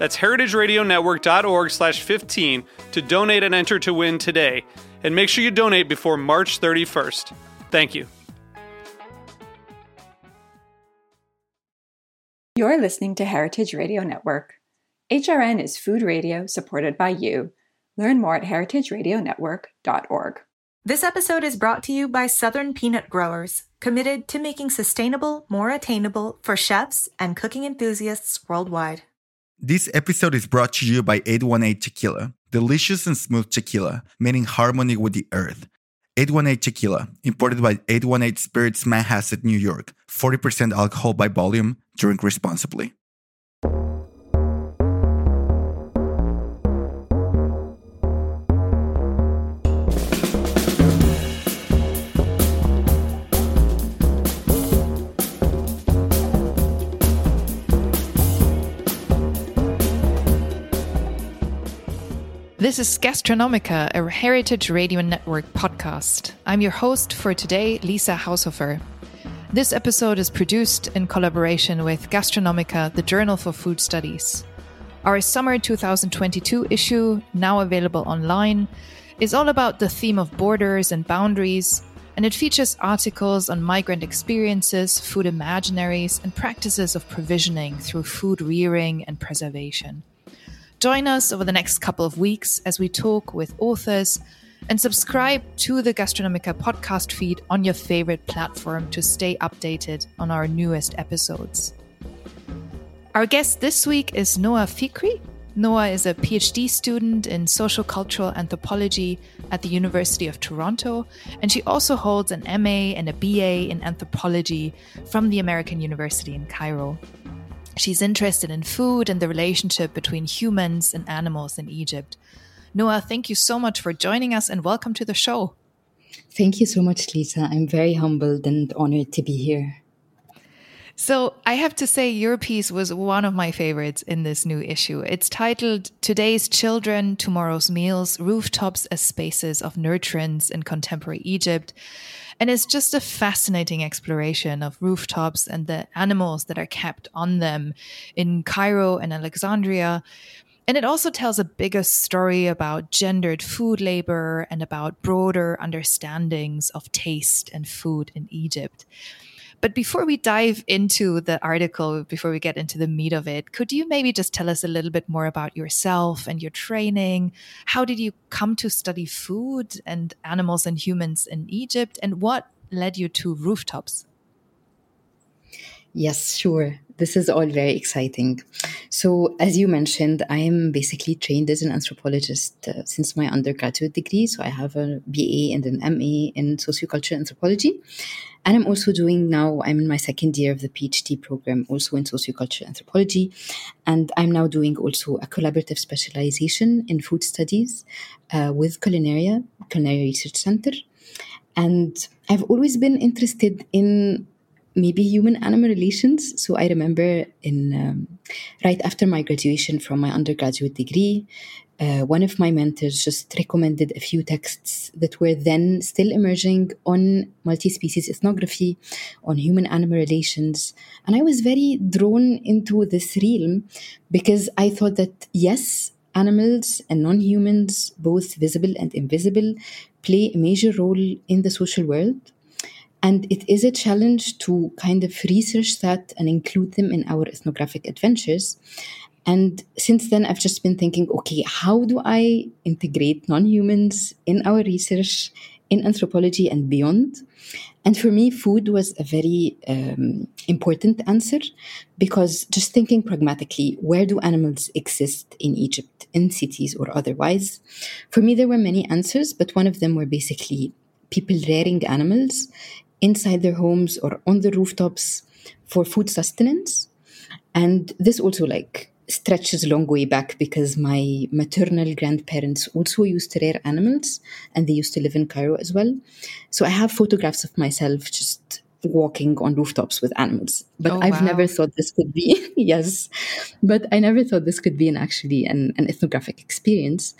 That's heritageradionetwork.org slash 15 to donate and enter to win today. And make sure you donate before March 31st. Thank you. You're listening to Heritage Radio Network. HRN is food radio supported by you. Learn more at heritageradionetwork.org. This episode is brought to you by Southern Peanut Growers, committed to making sustainable more attainable for chefs and cooking enthusiasts worldwide. This episode is brought to you by 818 Tequila, delicious and smooth tequila in harmony with the earth. 818 Tequila, imported by 818 Spirits Manhasset, New York. 40% alcohol by volume. Drink responsibly. This is Gastronomica, a Heritage Radio Network podcast. I'm your host for today, Lisa Haushofer. This episode is produced in collaboration with Gastronomica, the Journal for Food Studies. Our summer 2022 issue, now available online, is all about the theme of borders and boundaries, and it features articles on migrant experiences, food imaginaries, and practices of provisioning through food rearing and preservation. Join us over the next couple of weeks as we talk with authors and subscribe to the Gastronomica podcast feed on your favorite platform to stay updated on our newest episodes. Our guest this week is Noha Fikry. Noha is a PhD student in social cultural anthropology at the University of Toronto, and she also holds an MA and a BA in anthropology from the American University in Cairo. She's interested in food and the relationship between humans and animals in Egypt. Noha, thank you so much for joining us and welcome to the show. Thank you so much, Lisa. I'm very humbled and honored to be here. So, I have to say, your piece was one of my favorites in this new issue. It's titled Today's Children, Tomorrow's Meals Rooftops as Spaces of Nurturance in Contemporary Egypt. And it's just a fascinating exploration of rooftops and the animals that are kept on them in Cairo and Alexandria. And it also tells a bigger story about gendered food labor and about broader understandings of taste and food in Egypt. But before we dive into the article, before we get into the meat of it, could you maybe just tell us a little bit more about yourself and your training? How did you come to study food and animals and humans in Egypt? And what led you to rooftops? Yes, sure. This is all very exciting. So, as you mentioned, I am basically trained as an anthropologist uh, since my undergraduate degree. So, I have a BA and an MA in sociocultural anthropology. And I'm also doing now, I'm in my second year of the PhD program, also in sociocultural anthropology. And I'm now doing also a collaborative specialization in food studies uh, with Culinaria, Culinary Research Center. And I've always been interested in maybe human animal relations. So I remember in um, right after my graduation from my undergraduate degree, uh, one of my mentors just recommended a few texts that were then still emerging on multi species ethnography, on human animal relations. And I was very drawn into this realm because I thought that, yes, animals and non humans, both visible and invisible, play a major role in the social world. And it is a challenge to kind of research that and include them in our ethnographic adventures. And since then, I've just been thinking okay, how do I integrate non humans in our research in anthropology and beyond. And for me, food was a very um, important answer because just thinking pragmatically, where do animals exist in Egypt, in cities or otherwise? For me, there were many answers, but one of them were basically people rearing animals inside their homes or on the rooftops for food sustenance. And this also like stretches a long way back because my maternal grandparents also used to rear animals and they used to live in Cairo as well. So I have photographs of myself just walking on rooftops with animals. But oh, I've wow. never thought this could be yes. But I never thought this could be an actually an, an ethnographic experience.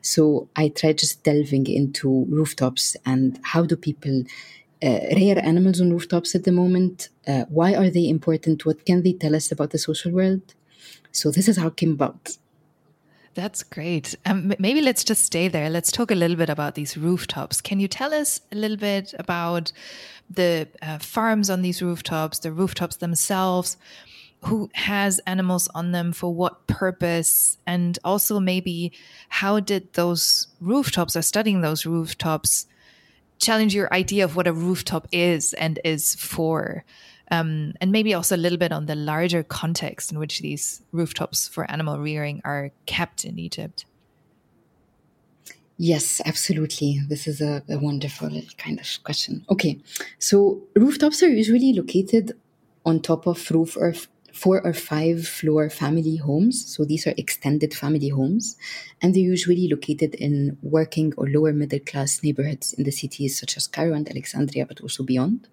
So I tried just delving into rooftops and how do people uh, rear animals on rooftops at the moment? Uh, why are they important? What can they tell us about the social world? So this is how it came about. That's great. Um, maybe let's just stay there. Let's talk a little bit about these rooftops. Can you tell us a little bit about the uh, farms on these rooftops, the rooftops themselves? Who has animals on them for what purpose? And also, maybe how did those rooftops or studying those rooftops challenge your idea of what a rooftop is and is for? um, and maybe also a little bit on the larger context in which these rooftops for animal rearing are kept in Egypt. Yes, absolutely. This is a, a wonderful kind of question. Okay, so rooftops are usually located on top of roof or four or five floor family homes. So these are extended family homes, and they're usually located in working or lower middle class neighborhoods in the cities such as Cairo and Alexandria, but also beyond.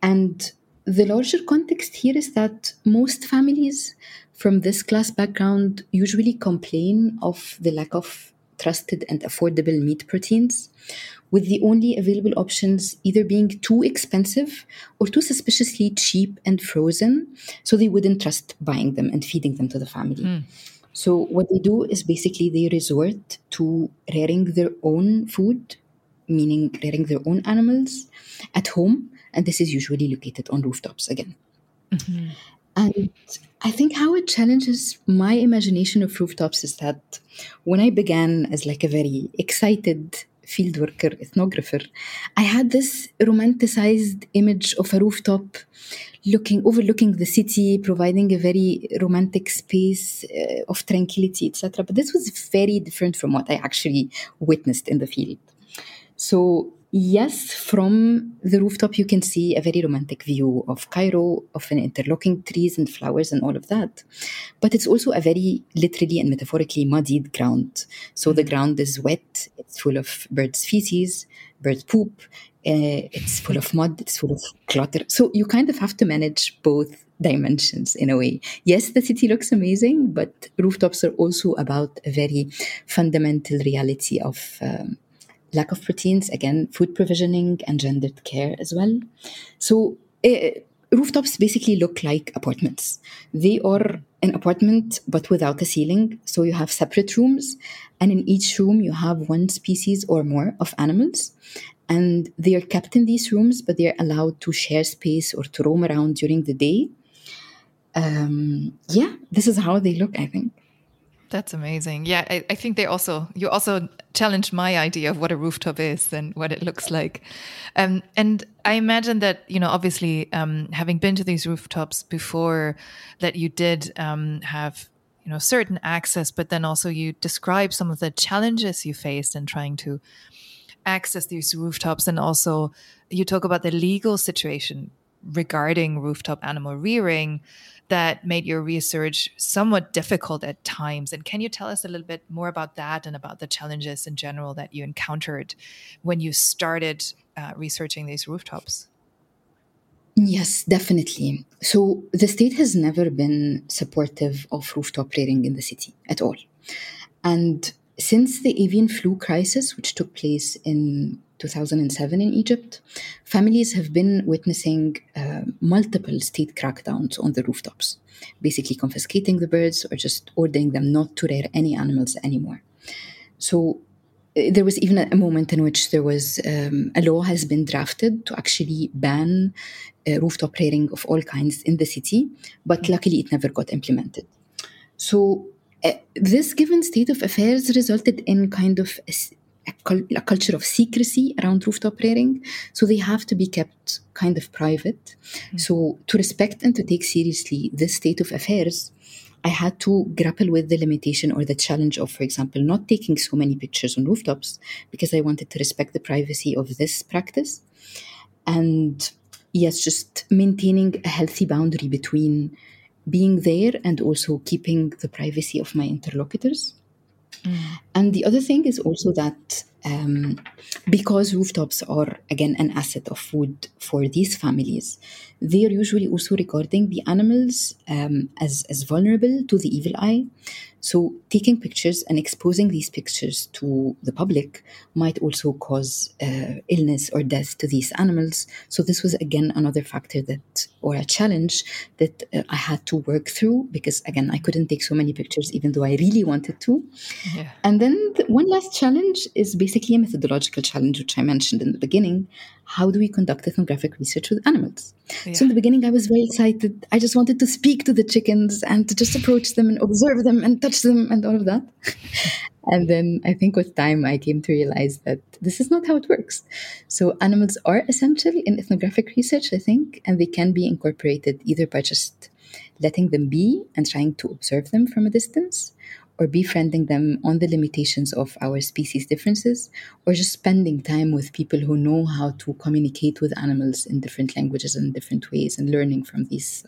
And the larger context here is that most families from this class background usually complain of the lack of trusted and affordable meat proteins, with the only available options either being too expensive or too suspiciously cheap and frozen, so they wouldn't trust buying them and feeding them to the family. Mm. So, what they do is basically they resort to rearing their own food, meaning rearing their own animals at home and this is usually located on rooftops again. Mm-hmm. And I think how it challenges my imagination of rooftops is that when I began as like a very excited field worker, ethnographer, I had this romanticized image of a rooftop looking overlooking the city, providing a very romantic space uh, of tranquility, etc. But this was very different from what I actually witnessed in the field. So Yes, from the rooftop, you can see a very romantic view of Cairo, of an interlocking trees and flowers and all of that. But it's also a very literally and metaphorically muddied ground. So the ground is wet, it's full of birds' feces, bird poop, uh, it's full of mud, it's full of clutter. So you kind of have to manage both dimensions in a way. Yes, the city looks amazing, but rooftops are also about a very fundamental reality of. Um, lack of proteins, again, food provisioning and gendered care as well. So, uh, rooftops basically look like apartments. They are an apartment but without a ceiling. So, you have separate rooms, and in each room, you have one species or more of animals. And they are kept in these rooms, but they are allowed to share space or to roam around during the day. Um, yeah, this is how they look, I think. That's amazing. Yeah, I, I, think they also you also challenged my idea of what a rooftop is and what it looks like. Um, and I imagine that you know, obviously, um, having been to these rooftops before, that you did um, have you know certain access, but then also you describe some of the challenges you faced in trying to access these rooftops, and also you talk about the legal situation regarding rooftop animal rearing that made your research somewhat difficult at times. And can you tell us a little bit more about that and about the challenges in general that you encountered when you started uh, researching these rooftops? Yes, definitely. So the state has never been supportive of rooftop rearing in the city at all. And since the avian flu crisis, which took place in 2007 in Egypt, families have been witnessing uh, multiple state crackdowns on the rooftops, basically confiscating the birds or just ordering them not to rear any animals anymore. So uh, there was even a moment in which there was um, a law has been drafted to actually ban uh, rooftop rearing of all kinds in the city, but luckily it never got implemented. So uh, this given state of affairs resulted in kind of a, a, cul- a, culture of secrecy around rooftop rearing. So they have to be kept kind of private. Mm-hmm. So to respect and to take seriously this state of affairs, I had to grapple with the limitation or the challenge of, for example, not taking so many pictures on rooftops because I wanted to respect the privacy of this practice. And yes, just maintaining a healthy boundary between being there and also keeping the privacy of my interlocutors. Mm. And the other thing is also that um, because rooftops are again an asset of food for these families, they are usually also regarding the animals um, as, as vulnerable to the evil eye. So, taking pictures and exposing these pictures to the public might also cause uh, illness or death to these animals. So, this was again another factor that, or a challenge that uh, I had to work through because, again, I couldn't take so many pictures even though I really wanted to. Yeah. And then the one last challenge is basically a methodological challenge, which I mentioned in the beginning. How do we conduct ethnographic research with animals? Yeah. So, in the beginning, I was very excited. I just wanted to speak to the chickens and to just approach them and observe them and touch them and all of that. and then I think with time, I came to realize that this is not how it works. So, animals are essential in ethnographic research, I think, and they can be incorporated either by just letting them be and trying to observe them from a distance, or befriending them on the limitations of our species differences, or just spending time with people who know how to communicate with animals in different languages and different ways and learning from these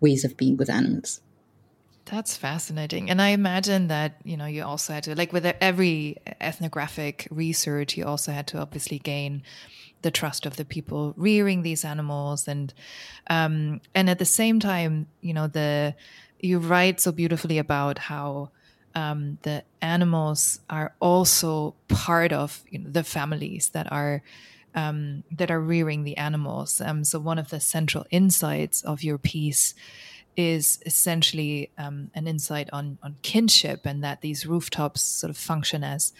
ways of being with animals. That's fascinating. And I imagine that, you know, you also had to, like with every ethnographic research, you also had to obviously gain the trust of the people rearing these animals. And, um, and at the same time, you know, the, you write so beautifully about how, um, the animals are also part of you know, the families that are um, that are rearing the animals. Um, so one of the central insights of your piece is essentially um, an insight on on kinship and that these rooftops sort of function as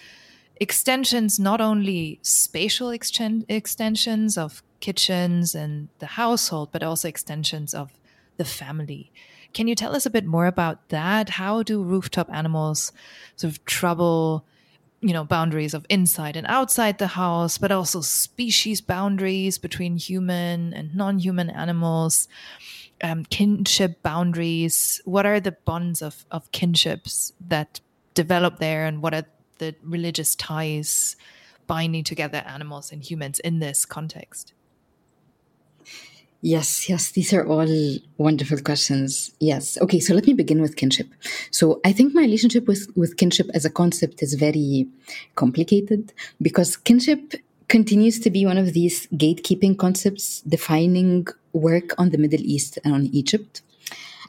extensions, not only spatial exten- extensions of kitchens and the household, but also extensions of the family. Can you tell us a bit more about that? How do rooftop animals sort of trouble, you know, boundaries of inside and outside the house, but also species boundaries between human and non-human animals? um, kinship boundaries? What are the bonds of, of kinships that develop there, and what are the religious ties binding together animals and humans in this context? Yes, yes, these are all wonderful questions. Yes. Okay, so let me begin with kinship. So I think my relationship with, with kinship as a concept is very complicated because kinship continues to be one of these gatekeeping concepts defining work on the Middle East and on Egypt.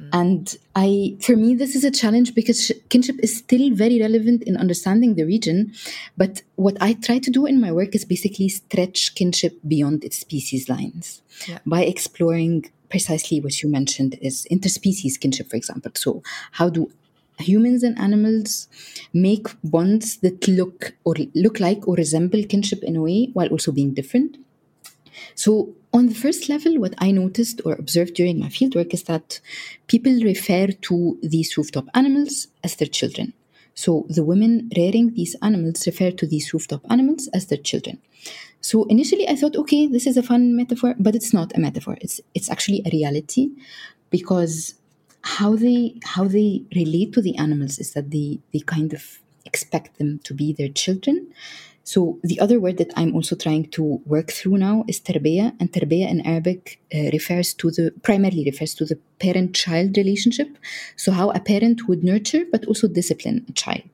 Mm. And I, for me, this is a challenge because kinship is still very relevant in understanding the region. But what I try to do in my work is basically stretch kinship beyond its species lines yeah. by exploring precisely what you mentioned is interspecies kinship, for example. So, how do humans and animals make bonds that look or look like or resemble kinship in a way while also being different? So, on the first level, what I noticed or observed during my fieldwork is that people refer to these rooftop animals as their children. So, the women rearing these animals refer to these rooftop animals as their children. So initially I thought, okay, this is a fun metaphor, but it's not a metaphor. It's it's actually a reality because how they how they relate to the animals is that they they kind of expect them to be their children so the other word that I'm also trying to work through now is terbiya, and terbiya in Arabic uh, refers to the primarily refers to the parent-child relationship. So how a parent would nurture but also discipline a child.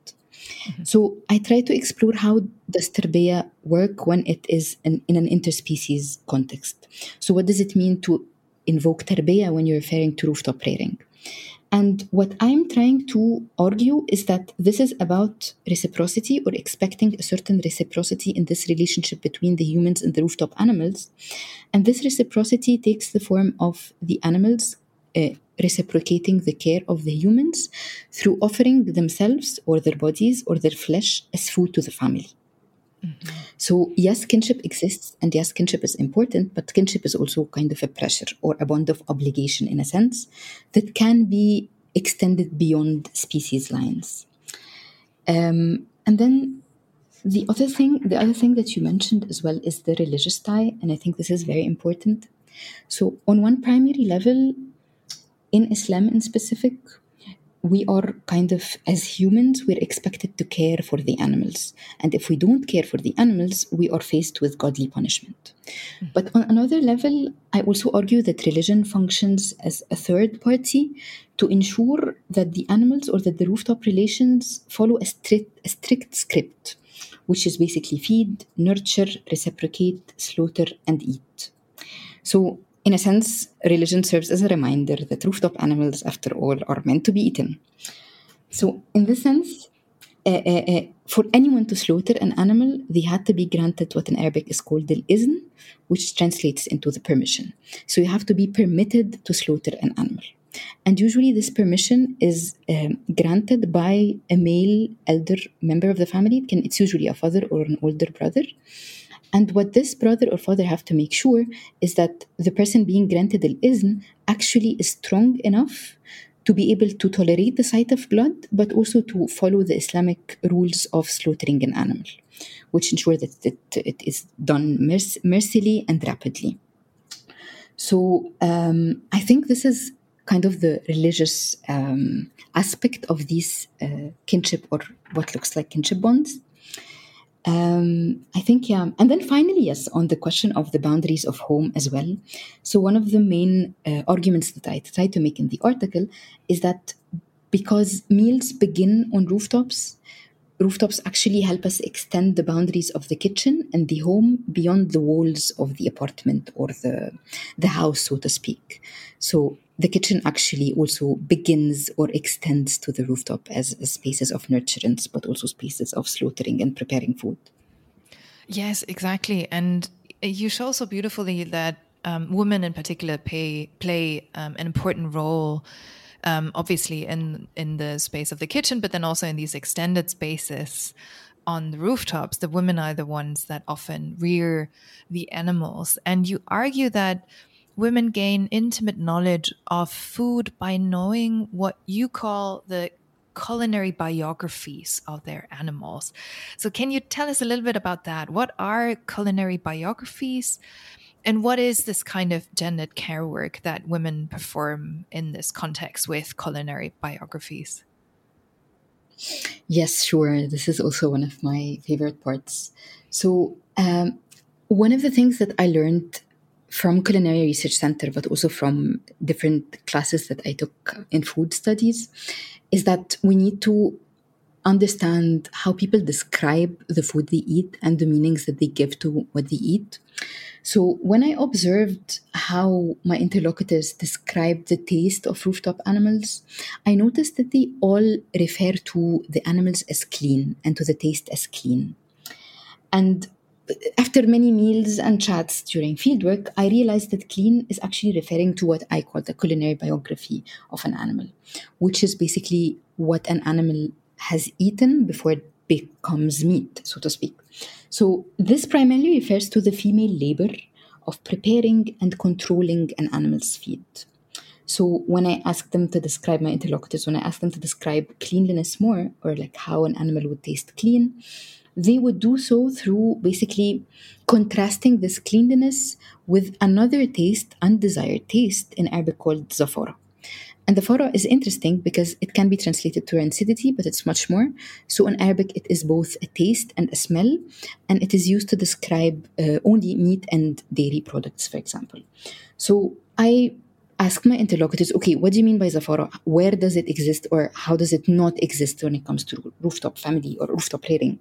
Mm-hmm. So I try to explore how does terbiya work when it is in, in an interspecies context. So what does it mean to invoke terbiya when you're referring to rooftop rearing? And what I'm trying to argue is that this is about reciprocity or expecting a certain reciprocity in this relationship between the humans and the rooftop animals. And this reciprocity takes the form of the animals uh, reciprocating the care of the humans through offering themselves or their bodies or their flesh as food to the family. Mm-hmm. So, yes, kinship exists, and yes, kinship is important, but kinship is also kind of a pressure or a bond of obligation in a sense that can be extended beyond species lines. Um, and then the other thing, the other thing that you mentioned as well is the religious tie, and I think this is very important. So, on one primary level, in Islam in specific, we are kind of, as humans, we're expected to care for the animals. And if we don't care for the animals, we are faced with godly punishment. Mm-hmm. But on another level, I also argue that religion functions as a third party to ensure that the animals or that the rooftop relations follow a strict, a strict script, which is basically feed, nurture, reciprocate, slaughter, and eat. So in a sense, religion serves as a reminder that rooftop animals, after all, are meant to be eaten. So, in this sense, uh, uh, uh, for anyone to slaughter an animal, they had to be granted what in Arabic is called the izn, which translates into the permission. So, you have to be permitted to slaughter an animal. And usually, this permission is um, granted by a male elder member of the family. It can, it's usually a father or an older brother. And what this brother or father have to make sure is that the person being granted al-izn actually is strong enough to be able to tolerate the sight of blood, but also to follow the Islamic rules of slaughtering an animal, which ensure that it, it is done merc- and rapidly. So um, I think this is kind of the religious um, aspect of these uh, kinship or what looks like kinship bonds. Um, I think, yeah. And then finally, yes, on the question of the boundaries of home as well. So, one of the main uh, arguments that I try to make in the article is that because meals begin on rooftops, rooftops actually help us extend the boundaries of the kitchen and the home beyond the walls of the apartment or the, the house, so to speak. So, the kitchen actually also begins or extends to the rooftop as, as spaces of nurturance, but also spaces of slaughtering and preparing food. Yes, exactly. And you show so beautifully that um, women in particular pay, play um, an important role. Um, obviously, in in the space of the kitchen, but then also in these extended spaces on the rooftops, the women are the ones that often rear the animals. And you argue that women gain intimate knowledge of food by knowing what you call the culinary biographies of their animals. So, can you tell us a little bit about that? What are culinary biographies? And what is this kind of gendered care work that women perform in this context with culinary biographies? Yes, sure. This is also one of my favorite parts. So, um, one of the things that I learned from Culinaria Research Center, but also from different classes that I took in food studies, is that we need to understand how people describe the food they eat and the meanings that they give to what they eat. So, when I observed how my interlocutors described the taste of rooftop animals, I noticed that they all refer to the animals as clean and to the taste as clean. And after many meals and chats during fieldwork, I realized that clean is actually referring to what I call the culinary biography of an animal, which is basically what an animal has eaten before it becomes meat, so to speak. So, this primarily refers to the female labor of preparing and controlling an animal's feed. So, when I ask them to describe my interlocutors, when I ask them to describe cleanliness more, or like how an animal would taste clean, they would do so through basically contrasting this cleanliness with another taste, undesired taste in Arabic called zafara. And zafara is interesting because it can be translated to rancidity, but it's much more. So in Arabic, it is both a taste and a smell, and it is used to describe uh, only meat and dairy products, for example. So I ask my interlocutors, okay, what do you mean by zafara? Where does it exist, or how does it not exist when it comes to rooftop family or rooftop rearing?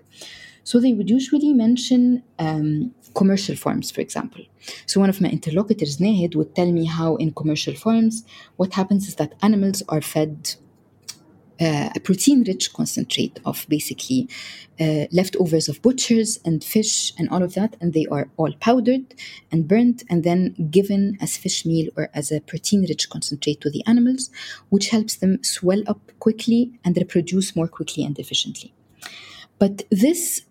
So they would usually mention um, commercial farms, for example. So one of my interlocutors, Nahid, would tell me how in commercial farms, what happens is that animals are fed uh, a protein rich concentrate of basically uh, leftovers of butchers and fish and all of that, and they are all powdered and burnt and then given as fish meal or as a protein rich concentrate to the animals, which helps them swell up quickly and reproduce more quickly and efficiently. But this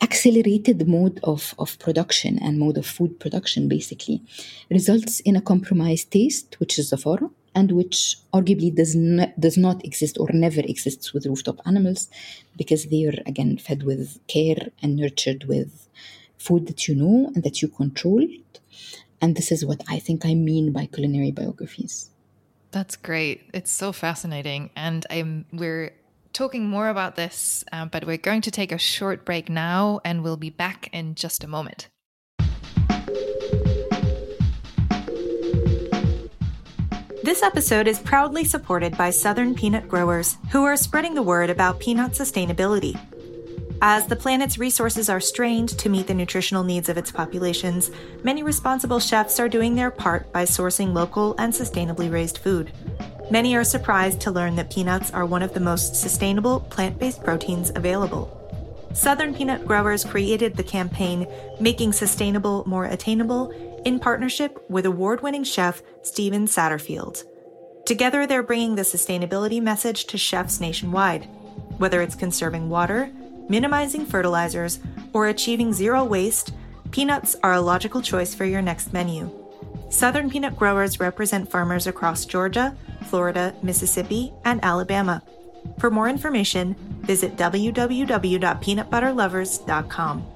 accelerated mode of, of production and mode of food production basically. Results in a compromised taste, which is zafara, and which arguably does not, does not exist or never exists with rooftop animals because they are again fed with care and nurtured with food that you know and that you control. And this is what i think i mean by culinary biographies. That's great. It's so fascinating. And i'm we're talking more about this uh, but we're going to take a short break now and we'll be back in just a moment This episode is proudly supported by Southern peanut growers who are spreading the word about peanut sustainability. As the planet's resources are strained to meet the nutritional needs of its populations, many responsible chefs are doing their part by sourcing local and sustainably raised food. Many are surprised to learn that peanuts are one of the most sustainable plant based proteins available. Southern peanut growers created the campaign Making Sustainable More Attainable in partnership with award winning chef Steven Satterfield. Together, they're bringing the sustainability message to chefs nationwide. Whether it's conserving water, minimizing fertilizers, or achieving zero waste, peanuts are a logical choice for your next menu. Southern peanut growers represent farmers across Georgia, Florida, Mississippi, and Alabama. For more information, visit www.peanutbutterlovers.com.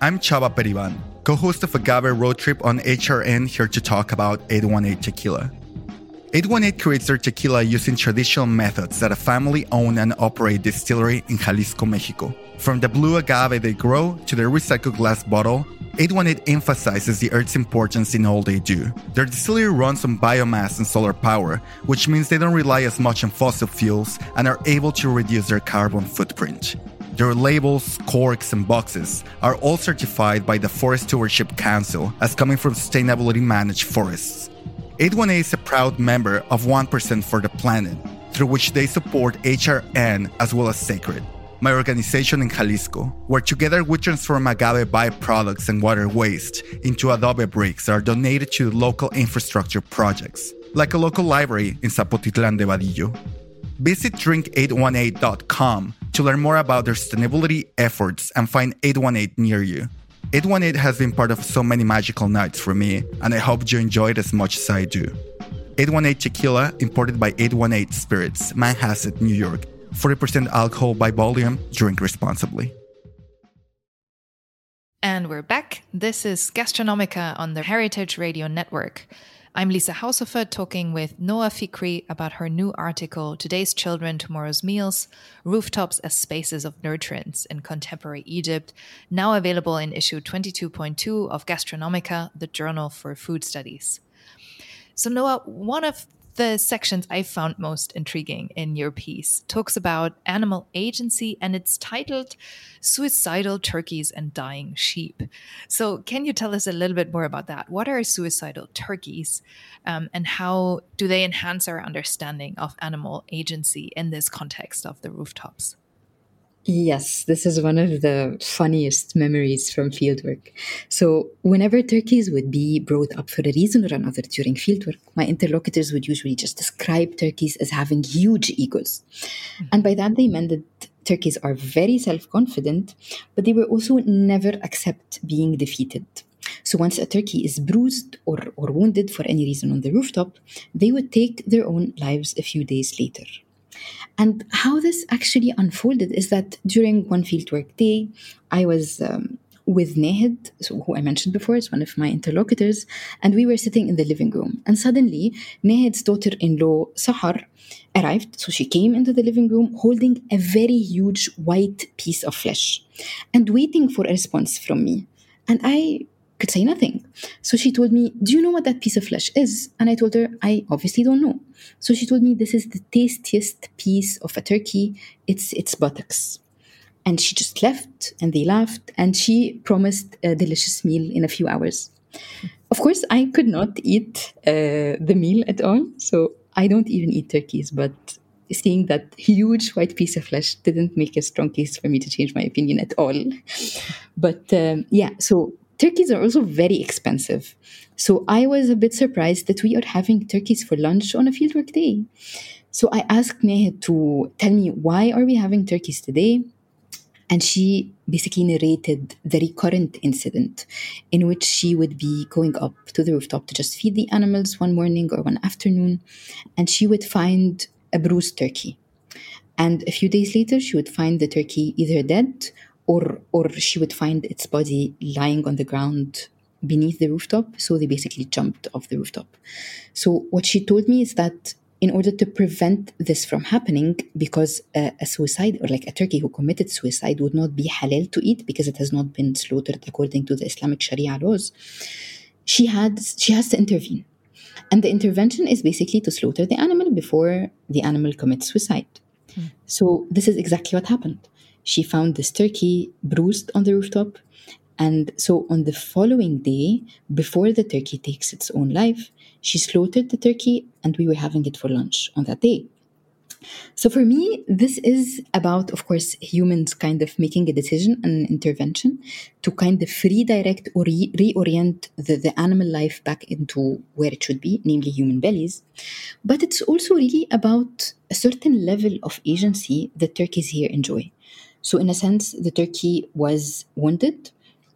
I'm Chava Periban co-host of Agave Road Trip on HRN, here to talk about 818 Tequila. 818 creates their tequila using traditional methods at a family-owned and operated distillery in Jalisco, Mexico. From the blue agave they grow to their recycled glass bottle, 818 emphasizes the earth's importance in all they do. Their distillery runs on biomass and solar power, which means they don't rely as much on fossil fuels and are able to reduce their carbon footprint. Their labels, corks, and boxes are all certified by the Forest Stewardship Council as coming from sustainably managed forests. 818 is a proud member of 1% for the Planet, through which they support HRN as well as Sacred, my organization in Jalisco, where together we transform agave byproducts and water waste into adobe bricks that are donated to local infrastructure projects, like a local library in Zapotitlan de Vadillo. Visit drink818.com to learn more about their sustainability efforts and find 818 near you. 818 has been part of so many magical nights for me, and I hope you enjoy it as much as I do. 818 Tequila, imported by 818 Spirits, Manhasset, New York. 40% alcohol by volume. Drink responsibly. And we're back. This is Gastronomica on the Heritage Radio Network. I'm Lisa Haushofer talking with Noha Fikry about her new article, Today's Children, Tomorrow's Meals Rooftops as Spaces of Nurturance in Contemporary Egypt, now available in issue 22.2 of Gastronomica, the Journal for Food Studies. So, Noha, one of the sections I found most intriguing in your piece talks about animal agency and it's titled Suicidal Turkeys and Dying Sheep. So, can you tell us a little bit more about that? What are suicidal turkeys um, and how do they enhance our understanding of animal agency in this context of the rooftops? Yes, this is one of the funniest memories from fieldwork. So, whenever turkeys would be brought up for a reason or another during fieldwork, my interlocutors would usually just describe turkeys as having huge egos. Mm-hmm. And by that, they meant that turkeys are very self confident, but they will also never accept being defeated. So, once a turkey is bruised or, or wounded for any reason on the rooftop, they would take their own lives a few days later. And how this actually unfolded is that during one fieldwork day, I was um, with so who I mentioned before, is one of my interlocutors, and we were sitting in the living room. And suddenly, Nehed's daughter in law, Sahar, arrived. So she came into the living room holding a very huge white piece of flesh and waiting for a response from me. And I could say nothing. So she told me, Do you know what that piece of flesh is? And I told her, I obviously don't know. So she told me, This is the tastiest piece of a turkey. It's its buttocks. And she just left and they laughed and she promised a delicious meal in a few hours. Of course, I could not eat uh, the meal at all. So I don't even eat turkeys, but seeing that huge white piece of flesh didn't make a strong case for me to change my opinion at all. But um, yeah, so turkeys are also very expensive. So I was a bit surprised that we are having turkeys for lunch on a fieldwork day. So I asked Nehed to tell me why are we having turkeys today? and she basically narrated the recurrent incident in which she would be going up to the rooftop to just feed the animals one morning or one afternoon, and she would find a bruised turkey. And a few days later, she would find the turkey either dead or, or she would find its body lying on the ground beneath the rooftop. So they basically jumped off the rooftop. So what she told me is that in order to prevent this from happening, because a, a suicide or like a turkey who committed suicide would not be halal to eat because it has not been slaughtered according to the Islamic Sharia laws, she had she has to intervene. And the intervention is basically to slaughter the animal before the animal commits suicide. Mm. So this is exactly what happened. She found this turkey bruised on the rooftop. And so on the following day, before the turkey takes its own life, she slaughtered the turkey and we were having it for lunch on that day. So for me, this is about, of course, humans kind of making a decision and an intervention to kind of redirect or re- reorient the, the animal life back into where it should be, namely human bellies. But it's also really about a certain level of agency that turkeys here enjoy. So in a sense, the turkey was wounded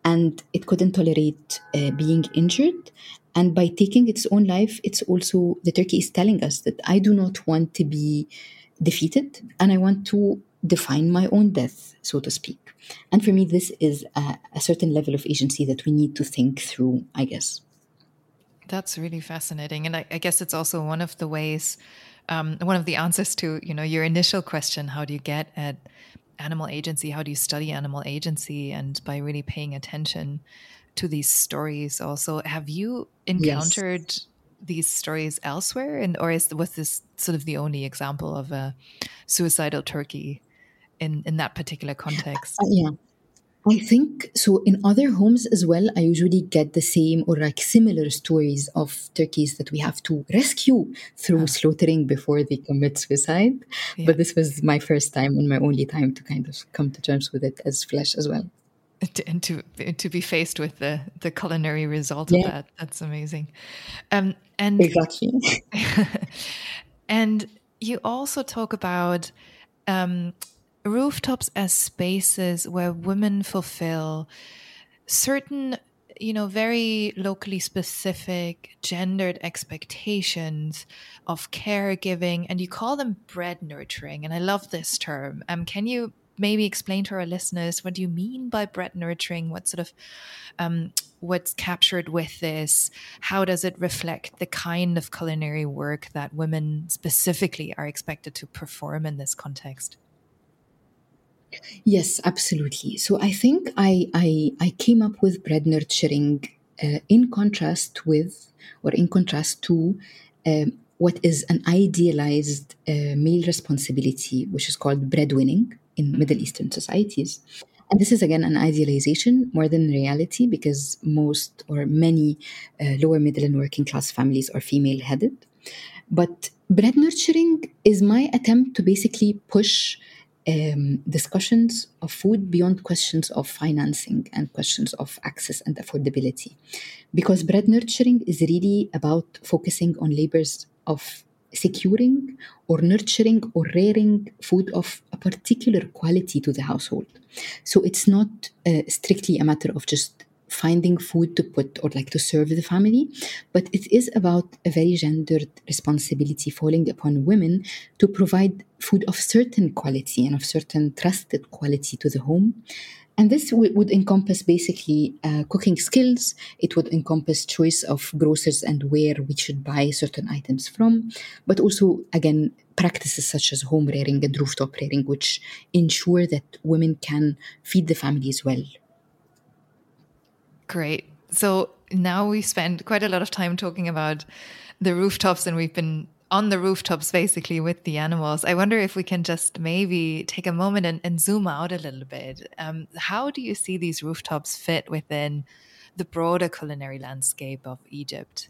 and it couldn't tolerate uh, being injured and by taking its own life, it's also the turkey is telling us that I do not want to be defeated and I want to define my own death, so to speak. And for me, this is a, a certain level of agency that we need to think through, I guess. That's really fascinating. And I, I guess it's also one of the ways, um, one of the answers to, you know, your initial question, how do you get at animal agency? How do you study animal agency? And by really paying attention to these stories also have you encountered yes. these stories elsewhere and or is was this sort of the only example of a suicidal turkey in in that particular context uh, yeah I think so. In other homes as well, I usually get the same or like similar stories of turkeys that we have to rescue through ah. slaughtering before they commit suicide. Yeah. But this was my first time and my only time to kind of come to terms with it as flesh as well and to to be faced with the the culinary result yeah. of that that's amazing um and exactly and you also talk about um rooftops as spaces where women fulfill certain you know very locally specific gendered expectations of caregiving and you call them bread nurturing and i love this term um can you maybe explain to our listeners what do you mean by bread nurturing? What sort of um, what's captured with this? How does it reflect the kind of culinary work that women specifically are expected to perform in this context? Yes, absolutely. So I think I I, I came up with bread nurturing uh, in contrast with or in contrast to um, what is an idealized uh, male responsibility, which is called breadwinning in Middle Eastern societies. And this is again an idealization more than reality because most or many uh, lower middle and working class families are female headed. But bread nurturing is my attempt to basically push um, discussions of food beyond questions of financing and questions of access and affordability. Because bread nurturing is really about focusing on labors of securing or nurturing or rearing food of a particular quality to the household. So it's not uh, strictly a matter of just finding food to put or like to serve the family, but it is about a very gendered responsibility falling upon women to provide food of certain quality and of certain trusted quality to the home and this would encompass basically uh, cooking skills. It would encompass choice of grocers and where we should buy certain items from, but also, again, practices such as home rearing and rooftop rearing, which ensure that women can feed the family as well. Great. So now we spent quite a lot of time talking about the rooftops, and we've been on the rooftops basically with the animals. I wonder if we can just maybe take a moment and, and zoom out a little bit. Um, how do you see these rooftops fit within the broader culinary landscape of Egypt?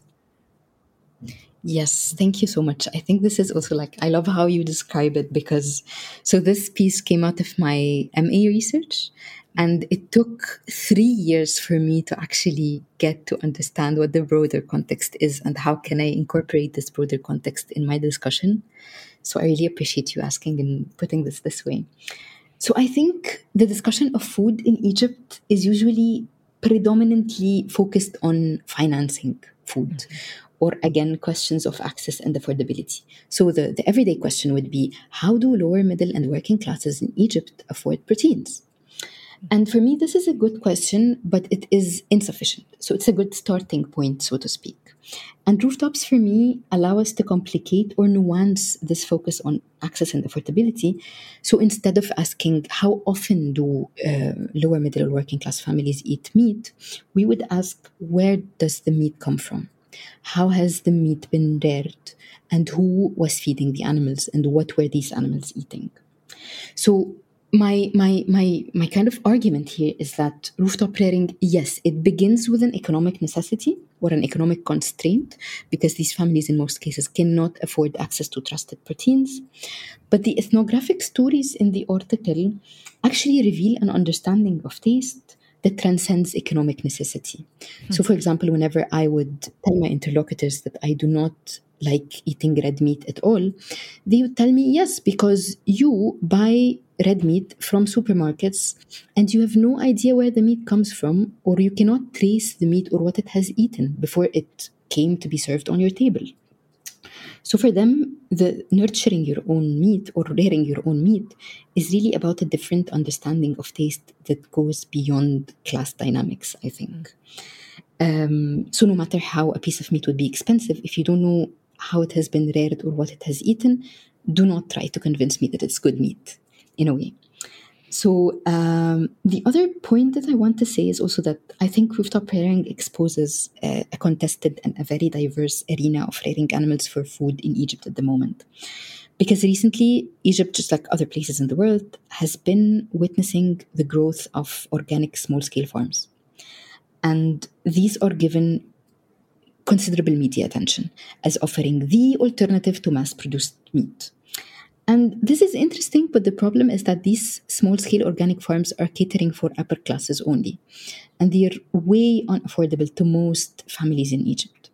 Yes, thank you so much. I think this is also like, I love how you describe it because so this piece came out of my MA research and it took three years for me to actually get to understand what the broader context is and how can I incorporate this broader context in my discussion. So I really appreciate you asking and putting this this way. So I think the discussion of food in Egypt is usually predominantly focused on financing food. Mm-hmm. Or again, questions of access and affordability. So the, the everyday question would be how do lower middle and working classes in Egypt afford proteins? And for me, this is a good question, but it is insufficient. So it's a good starting point, so to speak. And rooftops for me allow us to complicate or nuance this focus on access and affordability. So instead of asking how often do uh, lower middle or working class families eat meat, we would ask where does the meat come from? How has the meat been reared? And who was feeding the animals? And what were these animals eating? So my my my my kind of argument here is that rooftop rearing yes it begins with an economic necessity or an economic constraint because these families in most cases cannot afford access to trusted proteins but the ethnographic stories in the article actually reveal an understanding of taste that transcends economic necessity hmm. so for example whenever i would tell my interlocutors that i do not like eating red meat at all, they would tell me yes, because you buy red meat from supermarkets and you have no idea where the meat comes from, or you cannot trace the meat or what it has eaten before it came to be served on your table. So for them, the nurturing your own meat or rearing your own meat is really about a different understanding of taste that goes beyond class dynamics, I think. Um, so no matter how a piece of meat would be expensive, if you don't know how it has been reared or what it has eaten, do not try to convince me that it's good meat, in a way. So, um, the other point that I want to say is also that I think rooftop rearing exposes a, a contested and a very diverse arena of rearing animals for food in Egypt at the moment. Because recently, Egypt, just like other places in the world, has been witnessing the growth of organic small scale farms. And these are given considerable media attention as offering the alternative to mass produced meat. And this is interesting, but the problem is that these small scale organic farms are catering for upper classes only. And they are way unaffordable to most families in Egypt.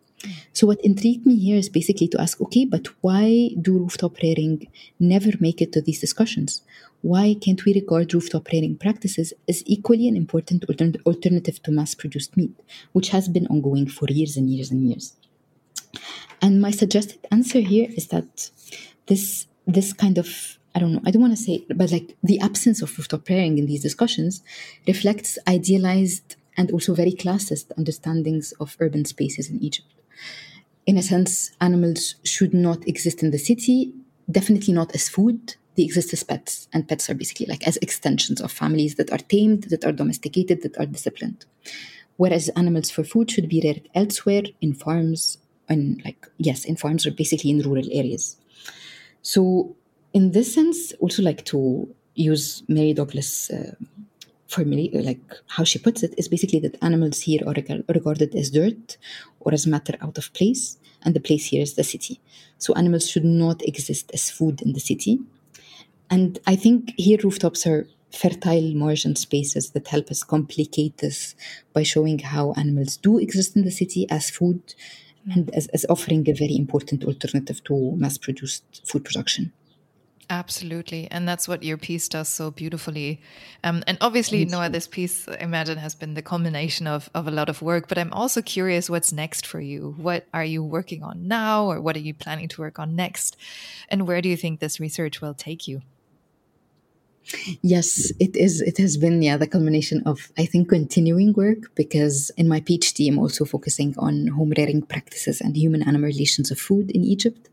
So, what intrigued me here is basically to ask okay, but why do rooftop rearing never make it to these discussions? Why can't we regard rooftop rearing practices as equally an important alternative to mass produced meat, which has been ongoing for years and years and years? And my suggested answer here is that this this kind of I don't know, I don't want to say, but like the absence of rooftop rearing in these discussions reflects idealized and also very classist understandings of urban spaces in Egypt. In a sense, animals should not exist in the city, definitely not as food, they exist as pets, and pets are basically like as extensions of families that are tamed, that are domesticated, that are disciplined. Whereas animals for food should be reared elsewhere in farms, and like yes, in farms or basically in rural areas. So, in this sense, also like to use Mary Douglas. Uh, formula, like how she puts it, is basically that animals here are regarded as dirt or as matter out of place, and the place here is the city. So animals should not exist as food in the city, and I think here rooftops are fertile margin spaces that help us complicate this by showing how animals do exist in the city as food and as, as offering a very important alternative to mass produced food production. Absolutely. And that's what your piece does so beautifully. Um, and obviously, Noha, this piece, I imagine, has been the culmination of, of a lot of work. But I'm also curious what's next for you. What are you working on now, or what are you planning to work on next? And where do you think this research will take you? Yes, it is. It has been, yeah, the culmination of, I think, continuing work because in my PhD, I'm also focusing on home rearing practices and human animal relations of food in Egypt.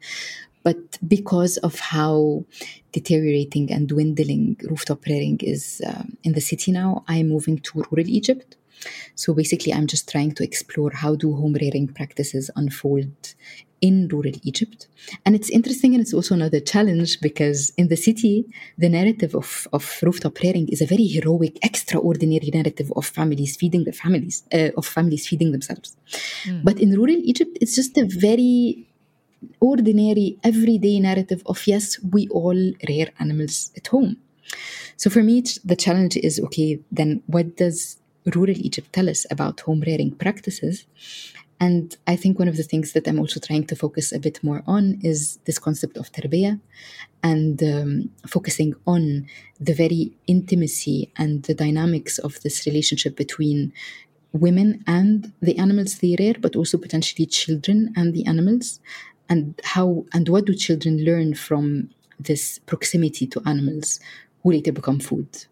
But because of how deteriorating and dwindling rooftop rearing is uh, in the city now, I'm moving to rural Egypt. So basically, I'm just trying to explore how do home rearing practices unfold in rural Egypt. And it's interesting and it's also another challenge because in the city, the narrative of, of rooftop rearing is a very heroic, extraordinary narrative of families feeding their families, uh, of families feeding themselves. Mm. But in rural Egypt, it's just a very ordinary, everyday narrative of yes, we all rear animals at home. So for me, the challenge is okay, then what does rural Egypt tell us about home rearing practices? And I think one of the things that I'm also trying to focus a bit more on is this concept of tarbiyah and um, focusing on the very intimacy and the dynamics of this relationship between women and the animals they rear, but also potentially children and the animals, and how and what do children learn from this proximity to animals who later become food.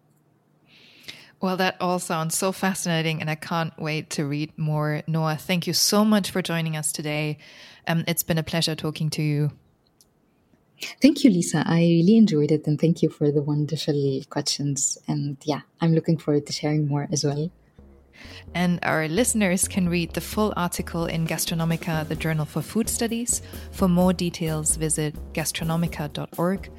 Well, that all sounds so fascinating, and I can't wait to read more. Noha, thank you so much for joining us today. Um, it's been a pleasure talking to you. Thank you, Lisa. I really enjoyed it, and thank you for the wonderful questions. And yeah, I'm looking forward to sharing more as well. And our listeners can read the full article in Gastronomica, the Journal for Food Studies. For more details, visit gastronomica.org.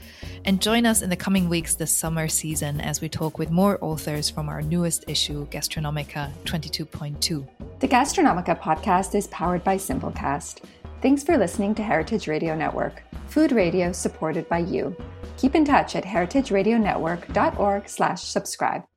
And join us in the coming weeks this summer season as we talk with more authors from our newest issue, Gastronomica 22.2. The Gastronomica podcast is powered by Simplecast. Thanks for listening to Heritage Radio Network, food radio supported by you. Keep in touch at heritageradionetwork.org slash subscribe.